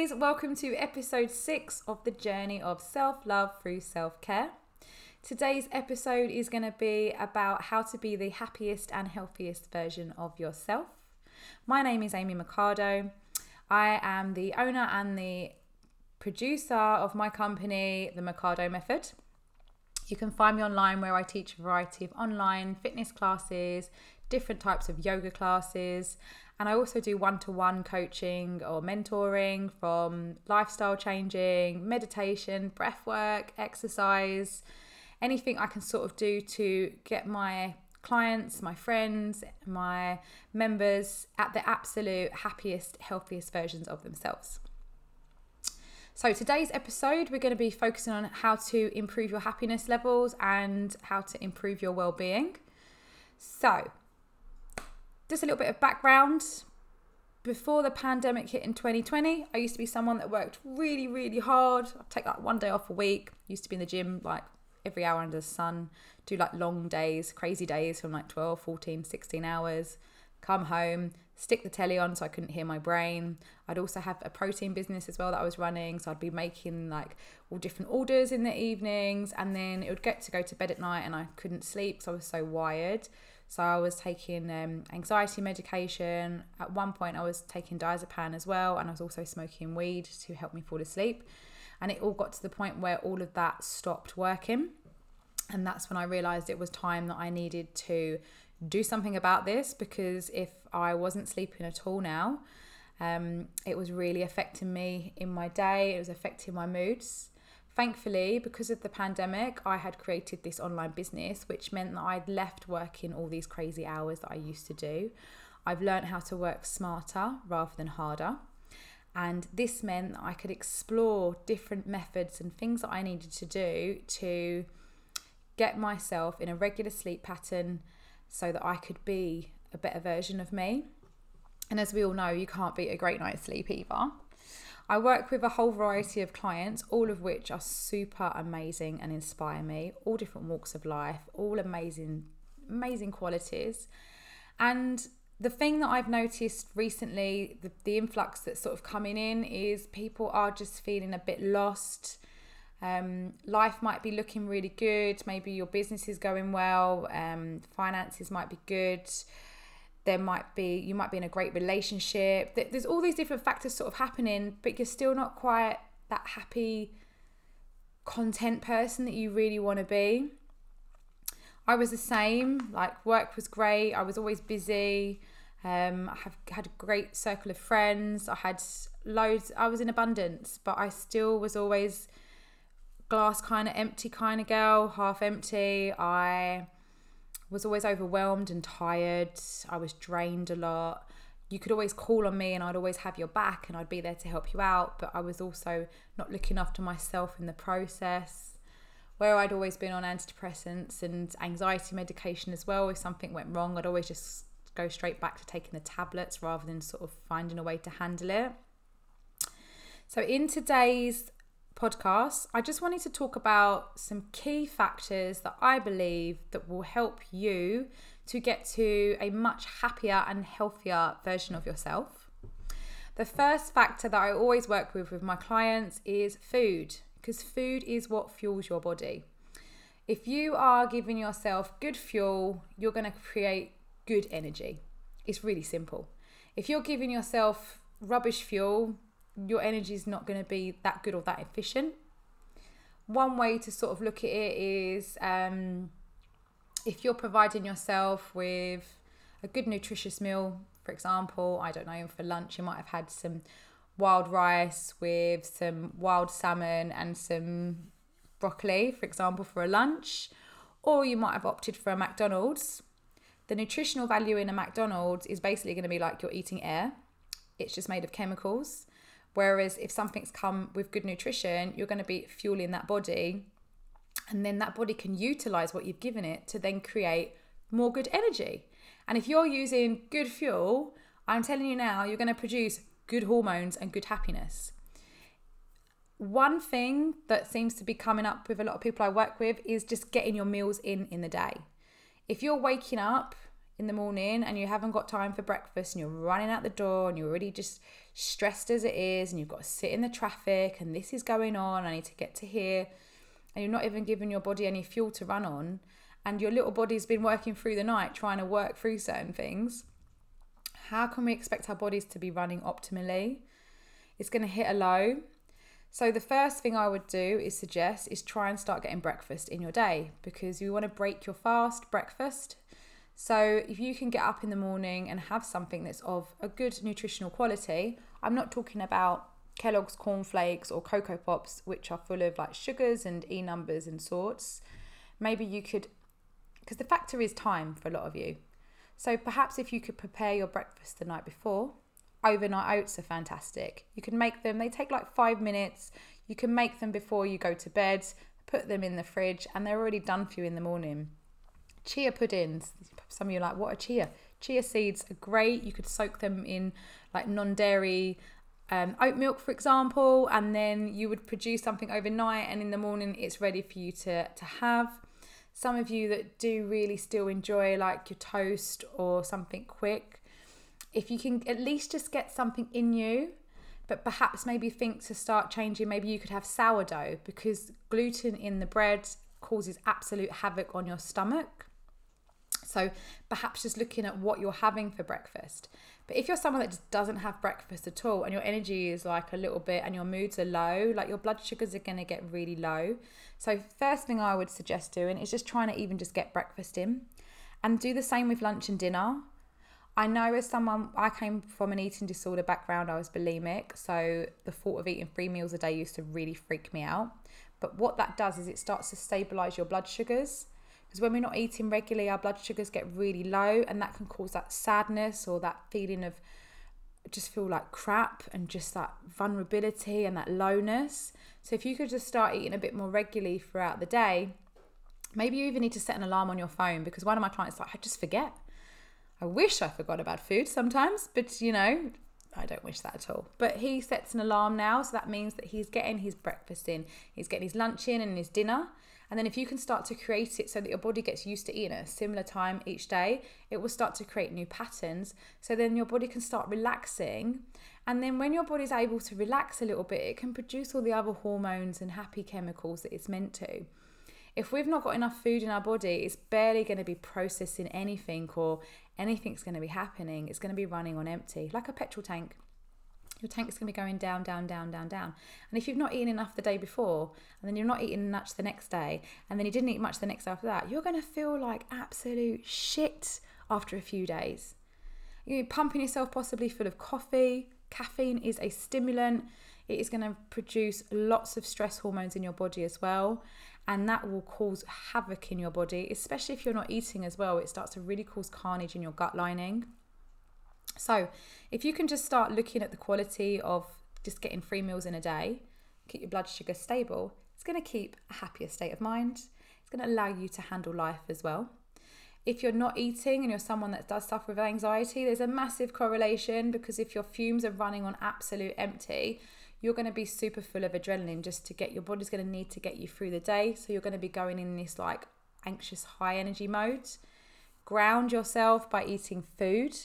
guys, welcome to episode six of the journey of self love through self care. Today's episode is going to be about how to be the happiest and healthiest version of yourself. My name is Amy Mercado. I am the owner and the producer of my company, The Mercado Method. You can find me online where I teach a variety of online fitness classes, different types of yoga classes, and I also do one to one coaching or mentoring from lifestyle changing, meditation, breath work, exercise, anything I can sort of do to get my clients, my friends, my members at the absolute happiest, healthiest versions of themselves. So, today's episode, we're going to be focusing on how to improve your happiness levels and how to improve your well being. So, just a little bit of background. Before the pandemic hit in 2020, I used to be someone that worked really, really hard. I'd take like one day off a week. Used to be in the gym like every hour under the sun, do like long days, crazy days from like 12, 14, 16 hours, come home, stick the telly on so I couldn't hear my brain. I'd also have a protein business as well that I was running. So I'd be making like all different orders in the evenings and then it would get to go to bed at night and I couldn't sleep because I was so wired. So I was taking um, anxiety medication. At one point, I was taking diazepam as well, and I was also smoking weed to help me fall asleep. And it all got to the point where all of that stopped working. And that's when I realized it was time that I needed to do something about this because if I wasn't sleeping at all now, um, it was really affecting me in my day, it was affecting my moods. Thankfully, because of the pandemic, I had created this online business, which meant that I'd left working all these crazy hours that I used to do. I've learned how to work smarter rather than harder. And this meant that I could explore different methods and things that I needed to do to get myself in a regular sleep pattern so that I could be a better version of me. And as we all know, you can't beat a great night's sleep either. I work with a whole variety of clients, all of which are super amazing and inspire me, all different walks of life, all amazing, amazing qualities. And the thing that I've noticed recently, the, the influx that's sort of coming in, is people are just feeling a bit lost. Um, life might be looking really good. Maybe your business is going well. Um, finances might be good there might be you might be in a great relationship. There's all these different factors sort of happening but you're still not quite that happy content person that you really want to be. I was the same like work was great i was always busy um, i have had a great circle of friends i had loads i was in abundance but i still was always glass kind of empty kind of girl half empty. I was always overwhelmed and tired. I was drained a lot. You could always call on me and I'd always have your back and I'd be there to help you out, but I was also not looking after myself in the process. Where I'd always been on antidepressants and anxiety medication as well, if something went wrong, I'd always just go straight back to taking the tablets rather than sort of finding a way to handle it. So, in today's podcast, I just wanted to talk about some key factors that I believe that will help you to get to a much happier and healthier version of yourself. The first factor that I always work with with my clients is food, because food is what fuels your body. If you are giving yourself good fuel, you're going to create good energy. It's really simple. If you're giving yourself rubbish fuel, your energy is not going to be that good or that efficient. One way to sort of look at it is um, if you're providing yourself with a good nutritious meal, for example, I don't know, for lunch you might have had some wild rice with some wild salmon and some broccoli, for example, for a lunch, or you might have opted for a McDonald's. The nutritional value in a McDonald's is basically going to be like you're eating air. It's just made of chemicals. Whereas if something's come with good nutrition, you're going to be fueling that body. And then that body can utilize what you've given it to then create more good energy. And if you're using good fuel, I'm telling you now, you're going to produce good hormones and good happiness. One thing that seems to be coming up with a lot of people I work with is just getting your meals in in the day. If you're waking up in the morning and you haven't got time for breakfast and you're running out the door and you're already just stressed as it is and you've got to sit in the traffic and this is going on, I need to get to here, and you're not even giving your body any fuel to run on, and your little body's been working through the night trying to work through certain things, how can we expect our bodies to be running optimally? It's going to hit a low. So, the first thing I would do is suggest is try and start getting breakfast in your day because you want to break your fast breakfast so if you can get up in the morning and have something that's of a good nutritional quality, I'm not talking about Kellogg's cornflakes or Cocoa Pops, which are full of like sugars and E numbers and sorts. Maybe you could, because the factor is time for a lot of you. So perhaps if you could prepare your breakfast the night before, overnight oats are fantastic. You can make them, they take like five minutes. You can make them before you go to bed, put them in the fridge, and they're already done for you in the morning. Chia puddings, some of you are like, what are chia? Chia seeds are great. You could soak them in like non dairy um, oat milk, for example, and then you would produce something overnight, and in the morning it's ready for you to, to have. Some of you that do really still enjoy like your toast or something quick, if you can at least just get something in you, but perhaps maybe think to start changing, maybe you could have sourdough because gluten in the bread causes absolute havoc on your stomach. So perhaps just looking at what you're having for breakfast. But if you're someone that just doesn't have breakfast at all and your energy is like a little bit and your moods are low, like your blood sugars are going to get really low. So, first thing I would suggest doing is just trying to even just get breakfast in and do the same with lunch and dinner. I know as someone, I came from an eating disorder background, I was bulimic. So, the thought of eating three meals a day used to really freak me out. But what that does is it starts to stabilize your blood sugars because when we're not eating regularly, our blood sugars get really low, and that can cause that sadness or that feeling of just feel like crap and just that vulnerability and that lowness. So, if you could just start eating a bit more regularly throughout the day, maybe you even need to set an alarm on your phone because one of my clients like, I just forget. I wish I forgot about food sometimes, but you know, I don't wish that at all. But he sets an alarm now, so that means that he's getting his breakfast in, he's getting his lunch in and his dinner. And then if you can start to create it so that your body gets used to eating at a similar time each day, it will start to create new patterns. So then your body can start relaxing. And then when your body's able to relax a little bit, it can produce all the other hormones and happy chemicals that it's meant to. If we've not got enough food in our body, it's barely going to be processing anything or anything's going to be happening. It's going to be running on empty, like a petrol tank your tank's going to be going down, down, down, down, down. And if you've not eaten enough the day before, and then you're not eating much the next day, and then you didn't eat much the next after that, you're going to feel like absolute shit after a few days. You're pumping yourself possibly full of coffee. Caffeine is a stimulant. It is going to produce lots of stress hormones in your body as well. And that will cause havoc in your body, especially if you're not eating as well. It starts to really cause carnage in your gut lining. So, if you can just start looking at the quality of just getting three meals in a day, keep your blood sugar stable, it's going to keep a happier state of mind. It's going to allow you to handle life as well. If you're not eating and you're someone that does suffer with anxiety, there's a massive correlation because if your fumes are running on absolute empty, you're going to be super full of adrenaline just to get your body's going to need to get you through the day. So you're going to be going in this like anxious, high energy mode. Ground yourself by eating food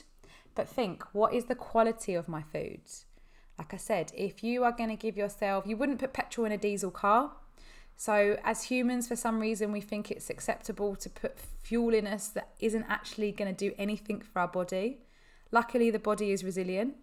but think, what is the quality of my foods? Like I said, if you are going to give yourself, you wouldn't put petrol in a diesel car. So, as humans, for some reason, we think it's acceptable to put fuel in us that isn't actually going to do anything for our body. Luckily, the body is resilient.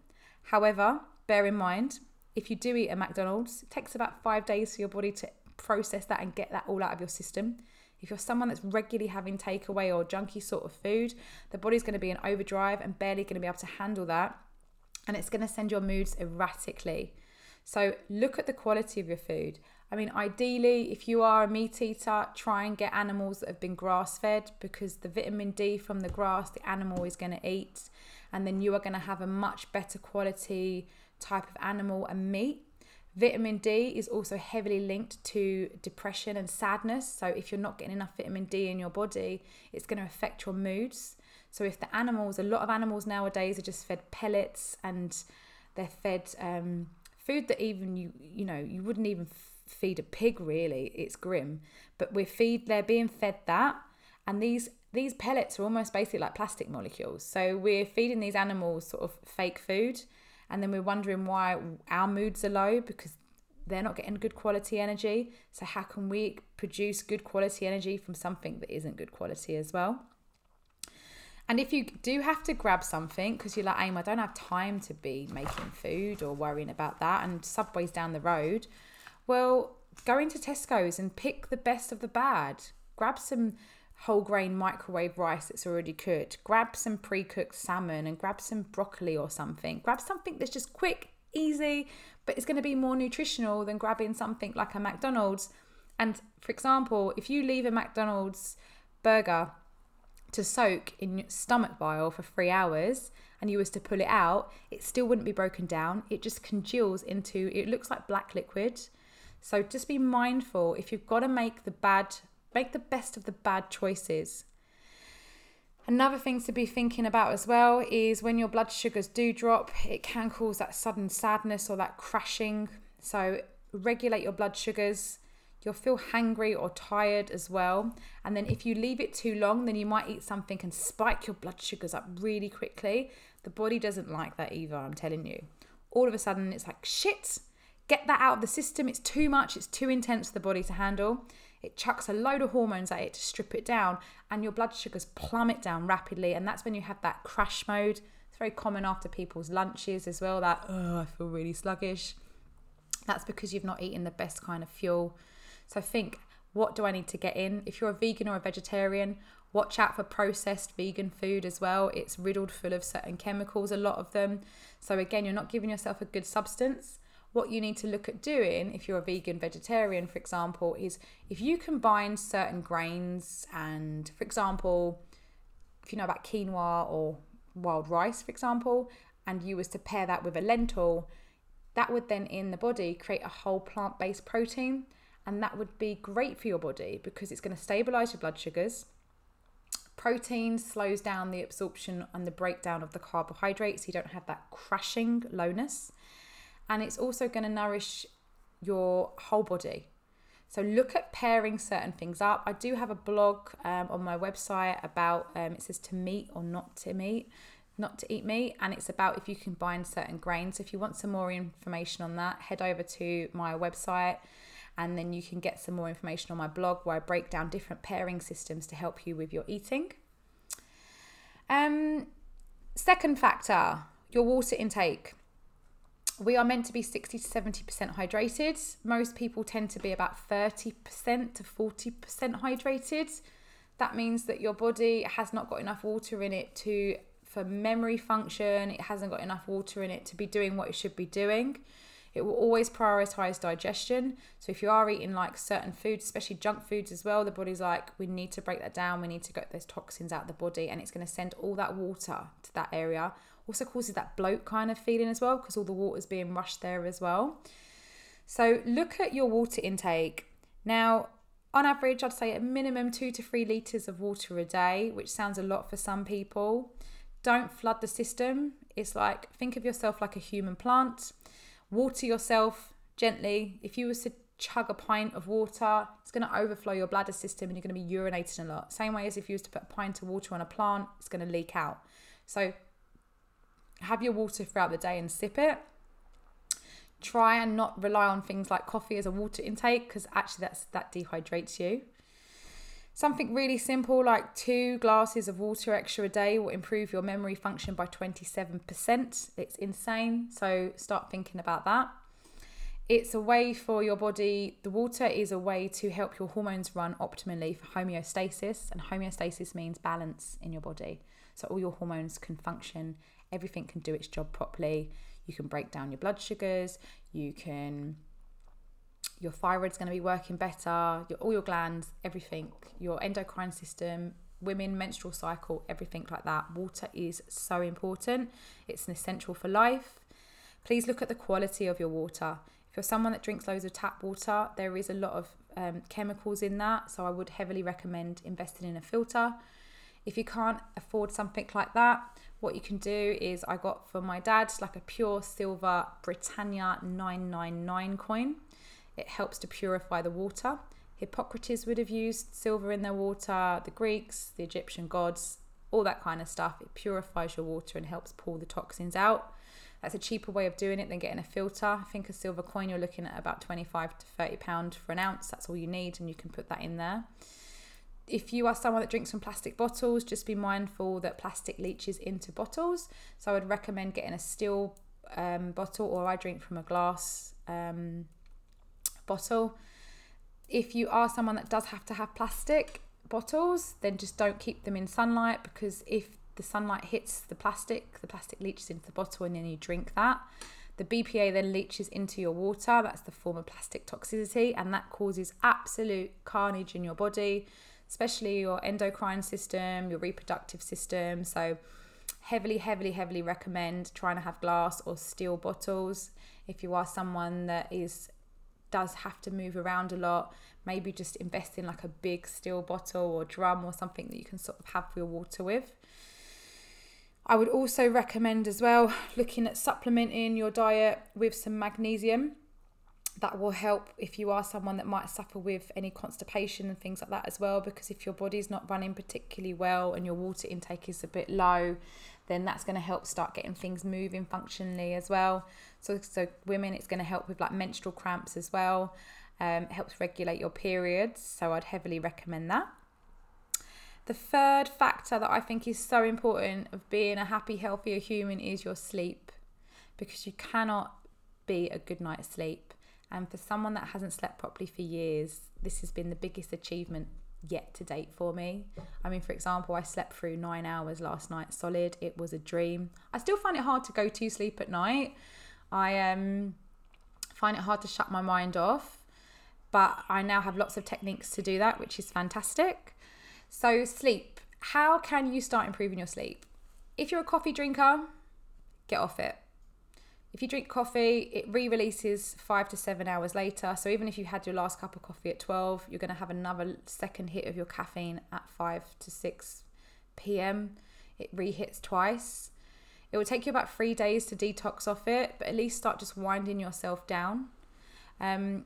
However, bear in mind, if you do eat a McDonald's, it takes about five days for your body to process that and get that all out of your system. If you're someone that's regularly having takeaway or junky sort of food, the body's going to be in overdrive and barely going to be able to handle that. And it's going to send your moods erratically. So look at the quality of your food. I mean, ideally, if you are a meat eater, try and get animals that have been grass fed because the vitamin D from the grass the animal is going to eat, and then you are going to have a much better quality type of animal and meat. Vitamin D is also heavily linked to depression and sadness. So, if you're not getting enough vitamin D in your body, it's going to affect your moods. So, if the animals, a lot of animals nowadays are just fed pellets and they're fed um, food that even you, you know, you wouldn't even feed a pig really. It's grim, but we're feed, they're being fed that. And these these pellets are almost basically like plastic molecules. So we're feeding these animals sort of fake food, and then we're wondering why our moods are low because they're not getting good quality energy. So, how can we produce good quality energy from something that isn't good quality as well? And if you do have to grab something because you're like, aim, I don't have time to be making food or worrying about that, and Subway's down the road, well, go into Tesco's and pick the best of the bad. Grab some whole grain microwave rice that's already cooked. Grab some pre cooked salmon and grab some broccoli or something. Grab something that's just quick, easy, but it's going to be more nutritional than grabbing something like a McDonald's. And for example, if you leave a McDonald's burger to soak in stomach bile for three hours and you was to pull it out, it still wouldn't be broken down. It just congeals into, it looks like black liquid. So just be mindful if you've got to make the bad, make the best of the bad choices. Another thing to be thinking about as well is when your blood sugars do drop, it can cause that sudden sadness or that crashing. So regulate your blood sugars. You'll feel hungry or tired as well. And then if you leave it too long, then you might eat something and spike your blood sugars up really quickly. The body doesn't like that either, I'm telling you. All of a sudden, it's like, shit, get that out of the system. It's too much, it's too intense for the body to handle. It chucks a load of hormones at it to strip it down, and your blood sugars plummet down rapidly. And that's when you have that crash mode. It's very common after people's lunches as well that, oh, I feel really sluggish. That's because you've not eaten the best kind of fuel. So think, what do I need to get in? If you're a vegan or a vegetarian, watch out for processed vegan food as well. It's riddled full of certain chemicals, a lot of them. So, again, you're not giving yourself a good substance what you need to look at doing if you're a vegan vegetarian for example is if you combine certain grains and for example if you know about quinoa or wild rice for example and you was to pair that with a lentil that would then in the body create a whole plant-based protein and that would be great for your body because it's going to stabilize your blood sugars. Protein slows down the absorption and the breakdown of the carbohydrates so you don't have that crashing lowness and it's also going to nourish your whole body. So look at pairing certain things up. I do have a blog um, on my website about um, it says to meat or not to meat, not to eat meat, and it's about if you combine certain grains. So if you want some more information on that, head over to my website and then you can get some more information on my blog where I break down different pairing systems to help you with your eating. Um, second factor, your water intake we are meant to be 60 to 70% hydrated. Most people tend to be about 30% to 40% hydrated. That means that your body has not got enough water in it to for memory function, it hasn't got enough water in it to be doing what it should be doing. It will always prioritize digestion. So if you are eating like certain foods, especially junk foods as well, the body's like, we need to break that down. We need to get those toxins out of the body, and it's going to send all that water to that area also causes that bloat kind of feeling as well because all the water's being rushed there as well. So look at your water intake. Now, on average, I'd say a minimum two to three litres of water a day, which sounds a lot for some people. Don't flood the system. It's like think of yourself like a human plant. Water yourself gently. If you was to chug a pint of water, it's going to overflow your bladder system and you're going to be urinating a lot. Same way as if you was to put a pint of water on a plant, it's going to leak out. So have your water throughout the day and sip it. Try and not rely on things like coffee as a water intake because actually that's that dehydrates you. Something really simple like two glasses of water extra a day will improve your memory function by 27%. It's insane. So start thinking about that. It's a way for your body, the water is a way to help your hormones run optimally for homeostasis, and homeostasis means balance in your body. So all your hormones can function everything can do its job properly. You can break down your blood sugars, you can your thyroid's going to be working better, your all your glands, everything, your endocrine system, women menstrual cycle, everything like that. Water is so important. It's an essential for life. Please look at the quality of your water. If you're someone that drinks loads of tap water, there is a lot of um, chemicals in that, so I would heavily recommend investing in a filter. If you can't afford something like that, what you can do is I got for my dad like a pure silver Britannia 999 coin. It helps to purify the water. Hippocrates would have used silver in their water, the Greeks, the Egyptian gods, all that kind of stuff. It purifies your water and helps pull the toxins out. That's a cheaper way of doing it than getting a filter. I think a silver coin you're looking at about 25 to 30 pound for an ounce. That's all you need and you can put that in there. If you are someone that drinks from plastic bottles, just be mindful that plastic leaches into bottles. So I would recommend getting a steel um, bottle or I drink from a glass um, bottle. If you are someone that does have to have plastic bottles, then just don't keep them in sunlight because if the sunlight hits the plastic, the plastic leaches into the bottle and then you drink that. The BPA then leaches into your water. That's the form of plastic toxicity, and that causes absolute carnage in your body, especially your endocrine system, your reproductive system. So, heavily, heavily, heavily recommend trying to have glass or steel bottles. If you are someone that is does have to move around a lot, maybe just invest in like a big steel bottle or drum or something that you can sort of have your water with. I would also recommend as well looking at supplementing your diet with some magnesium. That will help if you are someone that might suffer with any constipation and things like that as well. Because if your body's not running particularly well and your water intake is a bit low, then that's going to help start getting things moving functionally as well. So, so women, it's going to help with like menstrual cramps as well. Um, it helps regulate your periods. So I'd heavily recommend that. The third factor that I think is so important of being a happy, healthier human is your sleep because you cannot be a good night's sleep. And for someone that hasn't slept properly for years, this has been the biggest achievement yet to date for me. I mean, for example, I slept through nine hours last night solid. It was a dream. I still find it hard to go to sleep at night. I um, find it hard to shut my mind off, but I now have lots of techniques to do that, which is fantastic. So, sleep. How can you start improving your sleep? If you're a coffee drinker, get off it. If you drink coffee, it re releases five to seven hours later. So, even if you had your last cup of coffee at 12, you're going to have another second hit of your caffeine at 5 to 6 p.m. It re hits twice. It will take you about three days to detox off it, but at least start just winding yourself down. Um,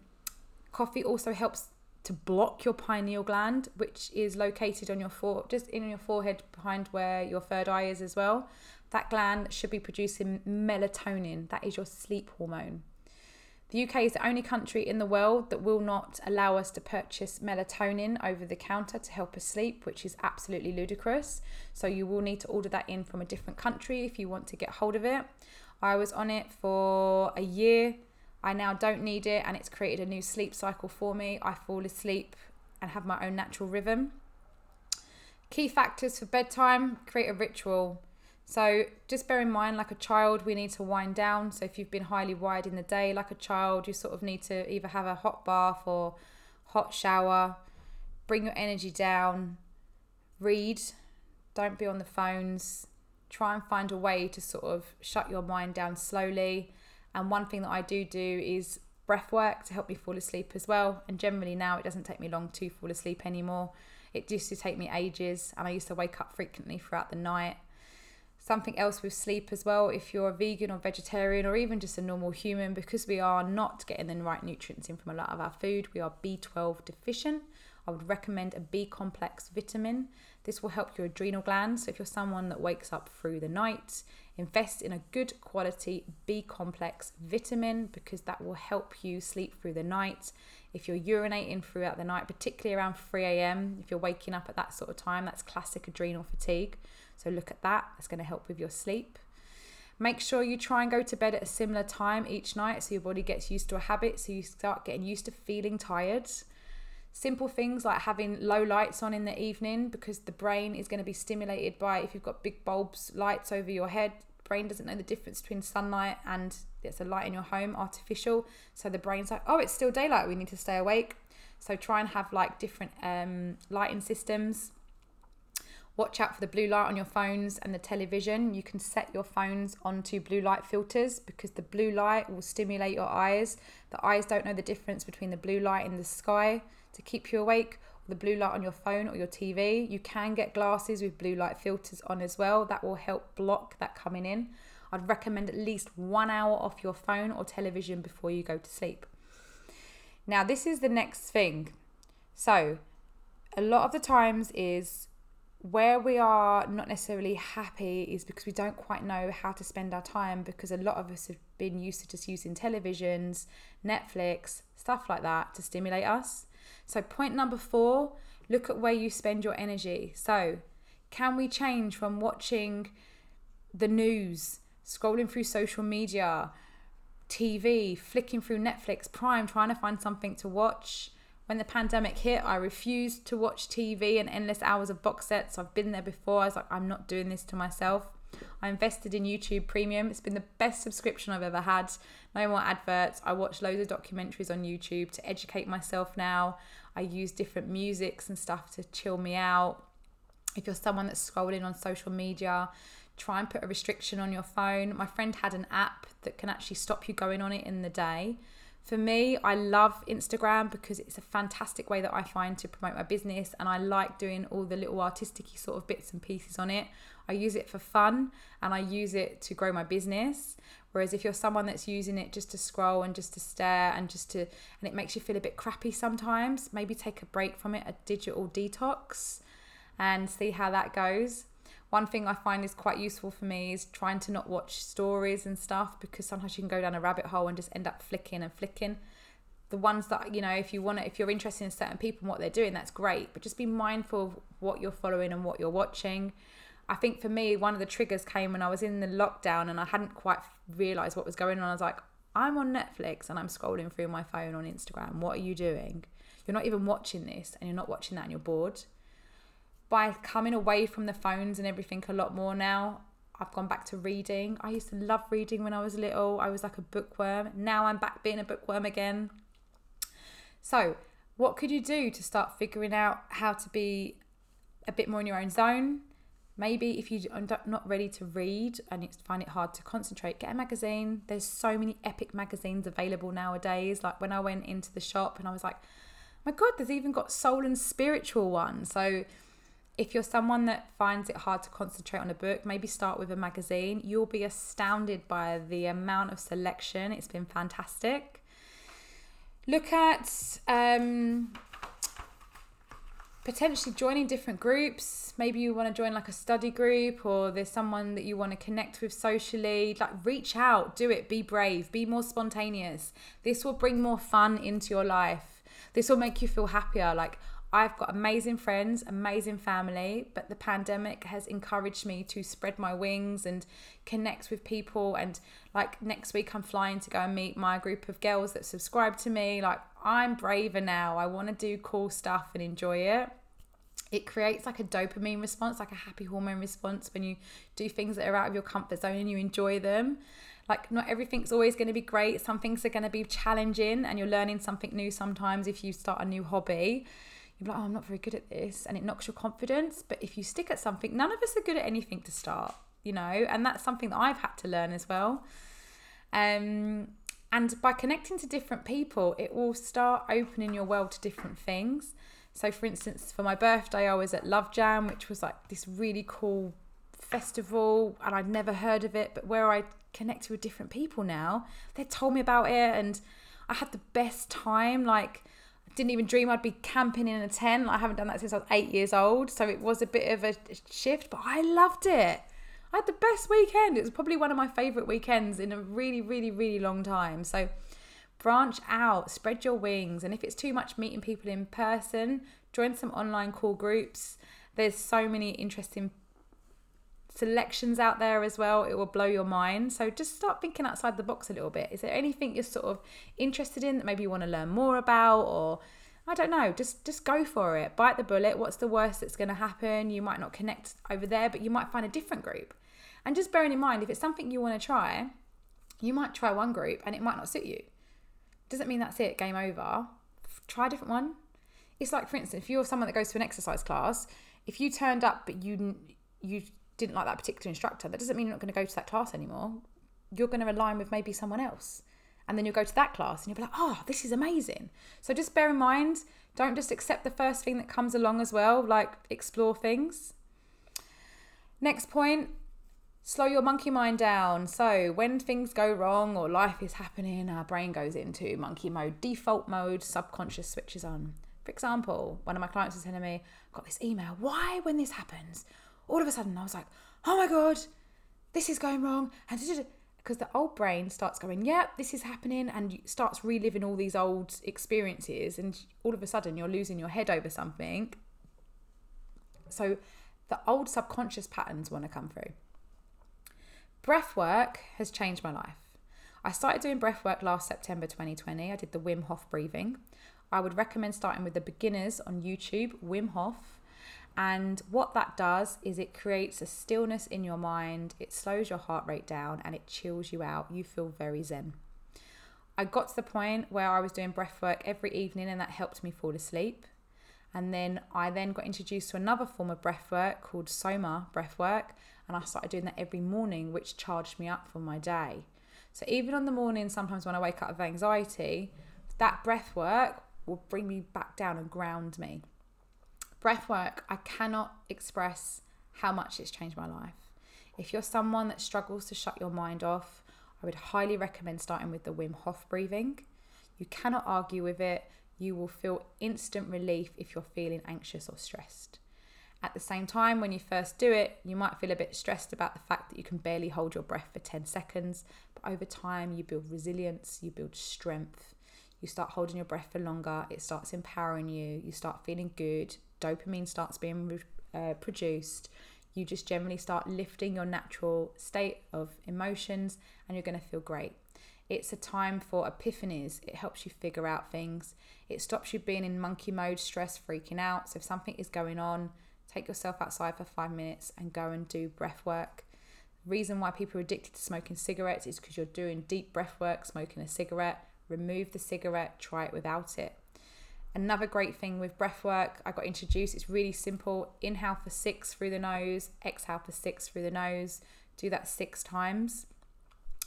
coffee also helps to block your pineal gland, which is located on your fore, just in your forehead behind where your third eye is as well. That gland should be producing melatonin, that is your sleep hormone. The UK is the only country in the world that will not allow us to purchase melatonin over the counter to help us sleep, which is absolutely ludicrous. So you will need to order that in from a different country if you want to get hold of it. I was on it for a year I now don't need it and it's created a new sleep cycle for me. I fall asleep and have my own natural rhythm. Key factors for bedtime create a ritual. So just bear in mind, like a child, we need to wind down. So if you've been highly wired in the day, like a child, you sort of need to either have a hot bath or hot shower, bring your energy down, read, don't be on the phones, try and find a way to sort of shut your mind down slowly and one thing that I do do is breath work to help me fall asleep as well. And generally now it doesn't take me long to fall asleep anymore. It used to take me ages, and I used to wake up frequently throughout the night. Something else with sleep as well, if you're a vegan or vegetarian or even just a normal human, because we are not getting the right nutrients in from a lot of our food, we are B12 deficient. I would recommend a B complex vitamin. This will help your adrenal glands. So, if you're someone that wakes up through the night, invest in a good quality B complex vitamin because that will help you sleep through the night. If you're urinating throughout the night, particularly around 3 a.m., if you're waking up at that sort of time, that's classic adrenal fatigue. So, look at that, that's going to help with your sleep. Make sure you try and go to bed at a similar time each night so your body gets used to a habit, so you start getting used to feeling tired. Simple things like having low lights on in the evening because the brain is going to be stimulated by if you've got big bulbs lights over your head. Brain doesn't know the difference between sunlight and it's a light in your home, artificial. So the brain's like, oh, it's still daylight. We need to stay awake. So try and have like different um, lighting systems. Watch out for the blue light on your phones and the television. You can set your phones onto blue light filters because the blue light will stimulate your eyes. The eyes don't know the difference between the blue light in the sky to keep you awake the blue light on your phone or your TV. You can get glasses with blue light filters on as well. That will help block that coming in. I'd recommend at least one hour off your phone or television before you go to sleep. Now, this is the next thing. So, a lot of the times is where we are not necessarily happy is because we don't quite know how to spend our time because a lot of us have been used to just using televisions, Netflix, stuff like that to stimulate us. So, point number four look at where you spend your energy. So, can we change from watching the news, scrolling through social media, TV, flicking through Netflix, Prime, trying to find something to watch? When the pandemic hit, I refused to watch TV and endless hours of box sets. I've been there before. I was like, I'm not doing this to myself. I invested in YouTube Premium. It's been the best subscription I've ever had. No more adverts. I watch loads of documentaries on YouTube to educate myself now. I use different musics and stuff to chill me out. If you're someone that's scrolling on social media, try and put a restriction on your phone. My friend had an app that can actually stop you going on it in the day. For me, I love Instagram because it's a fantastic way that I find to promote my business and I like doing all the little artistic sort of bits and pieces on it. I use it for fun and I use it to grow my business. Whereas if you're someone that's using it just to scroll and just to stare and just to and it makes you feel a bit crappy sometimes, maybe take a break from it, a digital detox and see how that goes one thing I find is quite useful for me is trying to not watch stories and stuff because sometimes you can go down a rabbit hole and just end up flicking and flicking. The ones that you know, if you want to, if you're interested in certain people and what they're doing, that's great. But just be mindful of what you're following and what you're watching. I think for me, one of the triggers came when I was in the lockdown and I hadn't quite realised what was going on. I was like, I'm on Netflix and I'm scrolling through my phone on Instagram. What are you doing? You're not even watching this and you're not watching that and you're bored by coming away from the phones and everything a lot more now, I've gone back to reading. I used to love reading when I was little. I was like a bookworm. Now I'm back being a bookworm again. So, what could you do to start figuring out how to be a bit more in your own zone? Maybe if you're not ready to read and you find it hard to concentrate, get a magazine. There's so many epic magazines available nowadays. Like when I went into the shop and I was like, my God, there's even got soul and spiritual ones. So, if you're someone that finds it hard to concentrate on a book, maybe start with a magazine. You'll be astounded by the amount of selection. It's been fantastic. Look at um, potentially joining different groups. Maybe you want to join like a study group or there's someone that you want to connect with socially. Like reach out, do it, be brave, be more spontaneous. This will bring more fun into your life. This will make you feel happier. Like, I've got amazing friends, amazing family, but the pandemic has encouraged me to spread my wings and connect with people. And like next week, I'm flying to go and meet my group of girls that subscribe to me. Like, I'm braver now. I want to do cool stuff and enjoy it. It creates like a dopamine response, like a happy hormone response when you do things that are out of your comfort zone and you enjoy them like not everything's always going to be great some things are going to be challenging and you're learning something new sometimes if you start a new hobby you're like, oh, I'm not very good at this, and it knocks your confidence. But if you stick at something, none of us are good at anything to start, you know, and that's something that I've had to learn as well. Um, and by connecting to different people, it will start opening your world to different things. So, for instance, for my birthday, I was at Love Jam, which was like this really cool festival, and I'd never heard of it, but where I connected with different people now, they told me about it, and I had the best time. Like, didn't even dream I'd be camping in a tent. I haven't done that since I was eight years old. So it was a bit of a shift, but I loved it. I had the best weekend. It was probably one of my favourite weekends in a really, really, really long time. So branch out, spread your wings. And if it's too much meeting people in person, join some online call groups. There's so many interesting selections out there as well. It will blow your mind. So just start thinking outside the box a little bit. Is there anything you're sort of interested in that maybe you want to learn more about or I don't know, just just go for it. Bite the bullet. What's the worst that's going to happen? You might not connect over there, but you might find a different group. And just bearing in mind if it's something you want to try, you might try one group and it might not suit you. Doesn't mean that's it, game over. Try a different one. It's like for instance, if you're someone that goes to an exercise class, if you turned up but you you didn't like that particular instructor, that doesn't mean you're not going to go to that class anymore. You're going to align with maybe someone else. And then you'll go to that class and you'll be like, oh, this is amazing. So just bear in mind, don't just accept the first thing that comes along as well, like explore things. Next point, slow your monkey mind down. So when things go wrong or life is happening, our brain goes into monkey mode, default mode, subconscious switches on. For example, one of my clients was telling me, "I got this email. Why, when this happens, all of a sudden I was like, oh my God, this is going wrong. And because the old brain starts going, yep, this is happening, and starts reliving all these old experiences. And all of a sudden you're losing your head over something. So the old subconscious patterns want to come through. Breath work has changed my life. I started doing breath work last September 2020. I did the Wim Hof breathing. I would recommend starting with the beginners on YouTube, Wim Hof. And what that does is it creates a stillness in your mind, it slows your heart rate down, and it chills you out. You feel very zen. I got to the point where I was doing breath work every evening, and that helped me fall asleep. And then I then got introduced to another form of breath work called Soma breath work, and I started doing that every morning, which charged me up for my day. So even on the morning, sometimes when I wake up with anxiety, that breath work will bring me back down and ground me. Breath work, I cannot express how much it's changed my life. If you're someone that struggles to shut your mind off, I would highly recommend starting with the Wim Hof breathing. You cannot argue with it. You will feel instant relief if you're feeling anxious or stressed. At the same time, when you first do it, you might feel a bit stressed about the fact that you can barely hold your breath for 10 seconds, but over time, you build resilience, you build strength, you start holding your breath for longer, it starts empowering you, you start feeling good, dopamine starts being uh, produced. You just generally start lifting your natural state of emotions, and you're going to feel great. It's a time for epiphanies. It helps you figure out things. It stops you being in monkey mode, stress, freaking out. So if something is going on, take yourself outside for five minutes and go and do breath work. The reason why people are addicted to smoking cigarettes is because you're doing deep breath work, smoking a cigarette. Remove the cigarette, try it without it. Another great thing with breath work, I got introduced, it's really simple. Inhale for six through the nose, exhale for six through the nose. Do that six times.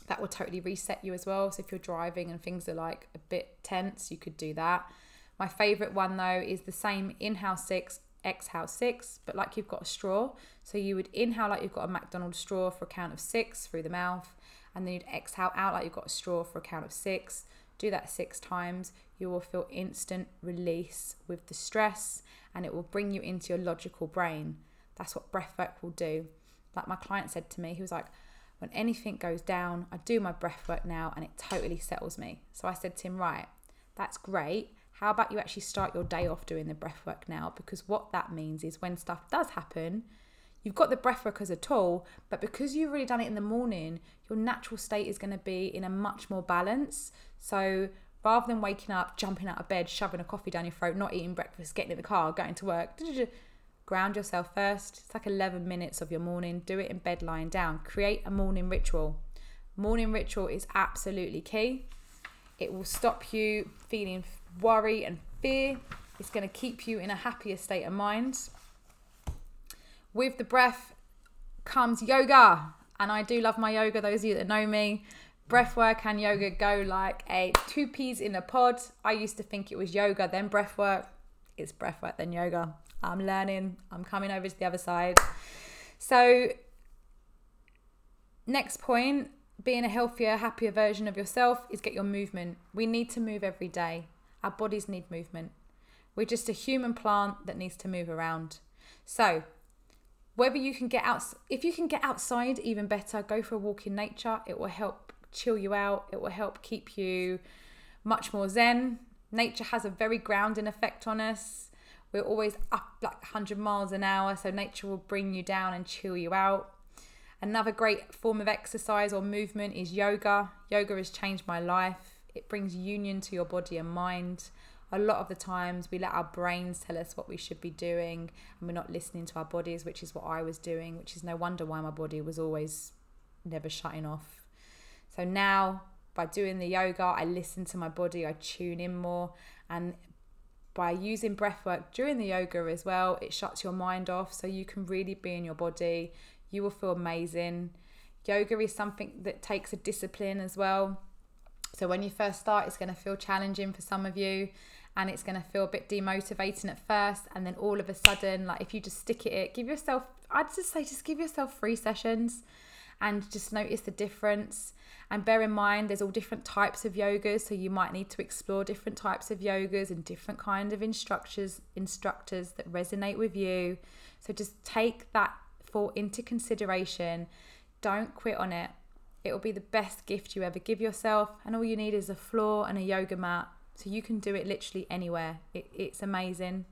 That will totally reset you as well. So if you're driving and things are like a bit tense, you could do that. My favorite one though is the same inhale six, exhale six, but like you've got a straw. So you would inhale like you've got a McDonald's straw for a count of six through the mouth, and then you'd exhale out like you've got a straw for a count of six. Do that six times. You will feel instant release with the stress, and it will bring you into your logical brain. That's what breath work will do. Like my client said to me, he was like, when anything goes down, I do my breath work now and it totally settles me. So I said to him, right, that's great how about you actually start your day off doing the breath work now? Because what that means is when stuff does happen, you've got the breath work as a tool, but because you've really done it in the morning, your natural state is going to be in a much more balance. So rather than waking up, jumping out of bed, shoving a coffee down your throat, not eating breakfast, getting in the car, going to work, ground yourself first. It's like 11 minutes of your morning. Do it in bed lying down. Create a morning ritual. Morning ritual is absolutely key. It will stop you feeling worry and fear. It's going to keep you in a happier state of mind. With the breath comes yoga. And I do love my yoga, those of you that know me. Breath work and yoga go like a two peas in a pod. I used to think it was yoga, then breath work. It's breath work, then yoga. I'm learning, I'm coming over to the other side. So, next point being a healthier, happier version of yourself is get your movement. We need to move every day. Our bodies need movement. We're just a human plant that needs to move around. So, whether you can get out, if you can get outside, even better, go for a walk in nature. It will help chill you out, it will help keep you much more zen. Nature has a very grounding effect on us. We're always up like 100 miles an hour, so nature will bring you down and chill you out. Another great form of exercise or movement is yoga. Yoga has changed my life. It brings union to your body and mind. A lot of the times we let our brains tell us what we should be doing and we're not listening to our bodies, which is what I was doing, which is no wonder why my body was always never shutting off. So now by doing the yoga, I listen to my body, I tune in more and by using breath work during the yoga as well, it shuts your mind off so you can really be in your body. You will feel amazing. Yoga is something that takes a discipline as well. So when you first start, it's going to feel challenging for some of you and it's going to feel a bit demotivating at first and then all of a sudden like if you just stick at it give yourself i'd just say just give yourself three sessions and just notice the difference. And bear in mind, there's all different types of yogas, so you might need to explore different types of yogas and different kind of instructors instructors that resonate with you. So just take that thought into consideration. Don't quit on it. It will be the best gift you ever give yourself, and all you need is a floor and a yoga mat. So you can do it literally anywhere. It, it's amazing.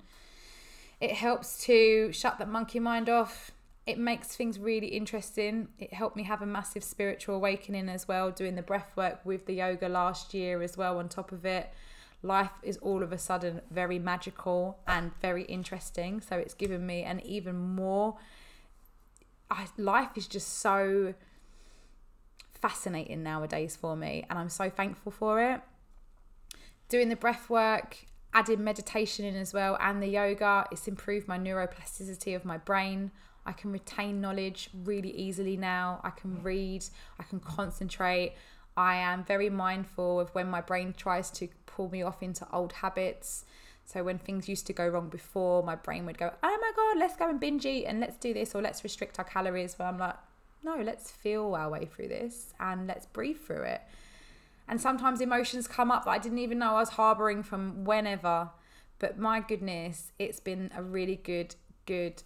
It helps to shut that monkey mind off. It makes things really interesting. It helped me have a massive spiritual awakening as well, doing the breath work with the yoga last year as well, on top of it. Life is all of a sudden very magical and very interesting. So it's given me an even more. I, life is just so fascinating nowadays for me, and I'm so thankful for it. Doing the breath work adding meditation in as well and the yoga it's improved my neuroplasticity of my brain i can retain knowledge really easily now. I can mm. read i can concentrate. I am very mindful of when my brain tries to pull me off into old habits. So when things used to go wrong before my brain would go oh my god let's go and binge eat and let's do this or let's restrict our calories. But i'm like no let's feel our way through this and let's breathe through it. And sometimes emotions come up that I didn't even know I was harboring from whenever. But my goodness, it's been a really good, good,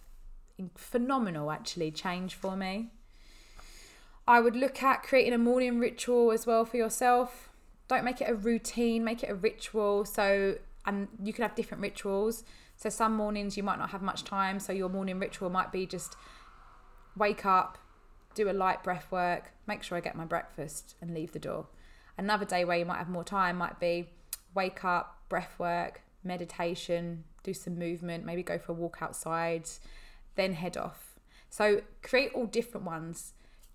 phenomenal actually change for me. I would look at creating a morning ritual as well for yourself. Don't make it a routine, make it a ritual. So, and you can have different rituals. So, some mornings you might not have much time. So, your morning ritual might be just wake up, do a light breath work, make sure I get my breakfast, and leave the door. Another day where you might have more time might be wake up, breath work, meditation, do some movement, maybe go for a walk outside, then head off. So create all different ones.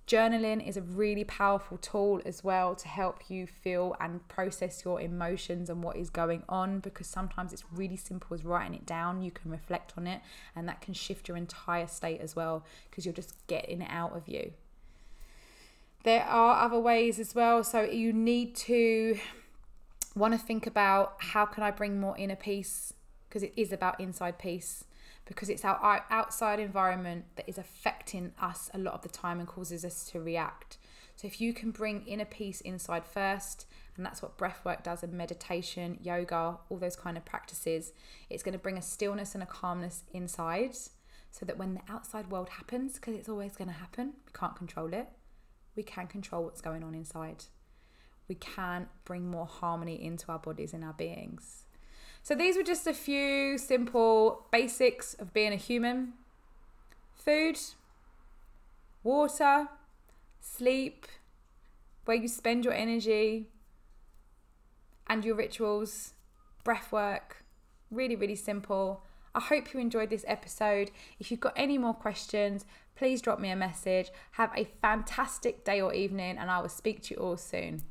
Journaling is a really powerful tool as well to help you feel and process your emotions and what is going on because sometimes it's really simple as writing it down. You can reflect on it and that can shift your entire state as well because you're just getting it out of you. There are other ways as well. So you need to want to think about how can I bring more inner peace because it is about inside peace because it's our outside environment that is affecting us a lot of the time and causes us to react. So if you can bring inner peace inside first, and that's what breath work does and meditation, yoga, all those kind of practices, it's going to bring a stillness and a calmness inside so that when the outside world happens, because it's always going to happen, we can't control it, we can control what's going on inside. We can bring more harmony into our bodies and our beings. So, these were just a few simple basics of being a human food, water, sleep, where you spend your energy, and your rituals, breath work. Really, really simple. I hope you enjoyed this episode. If you've got any more questions, please drop me a message. Have a fantastic day or evening, and I will speak to you all soon.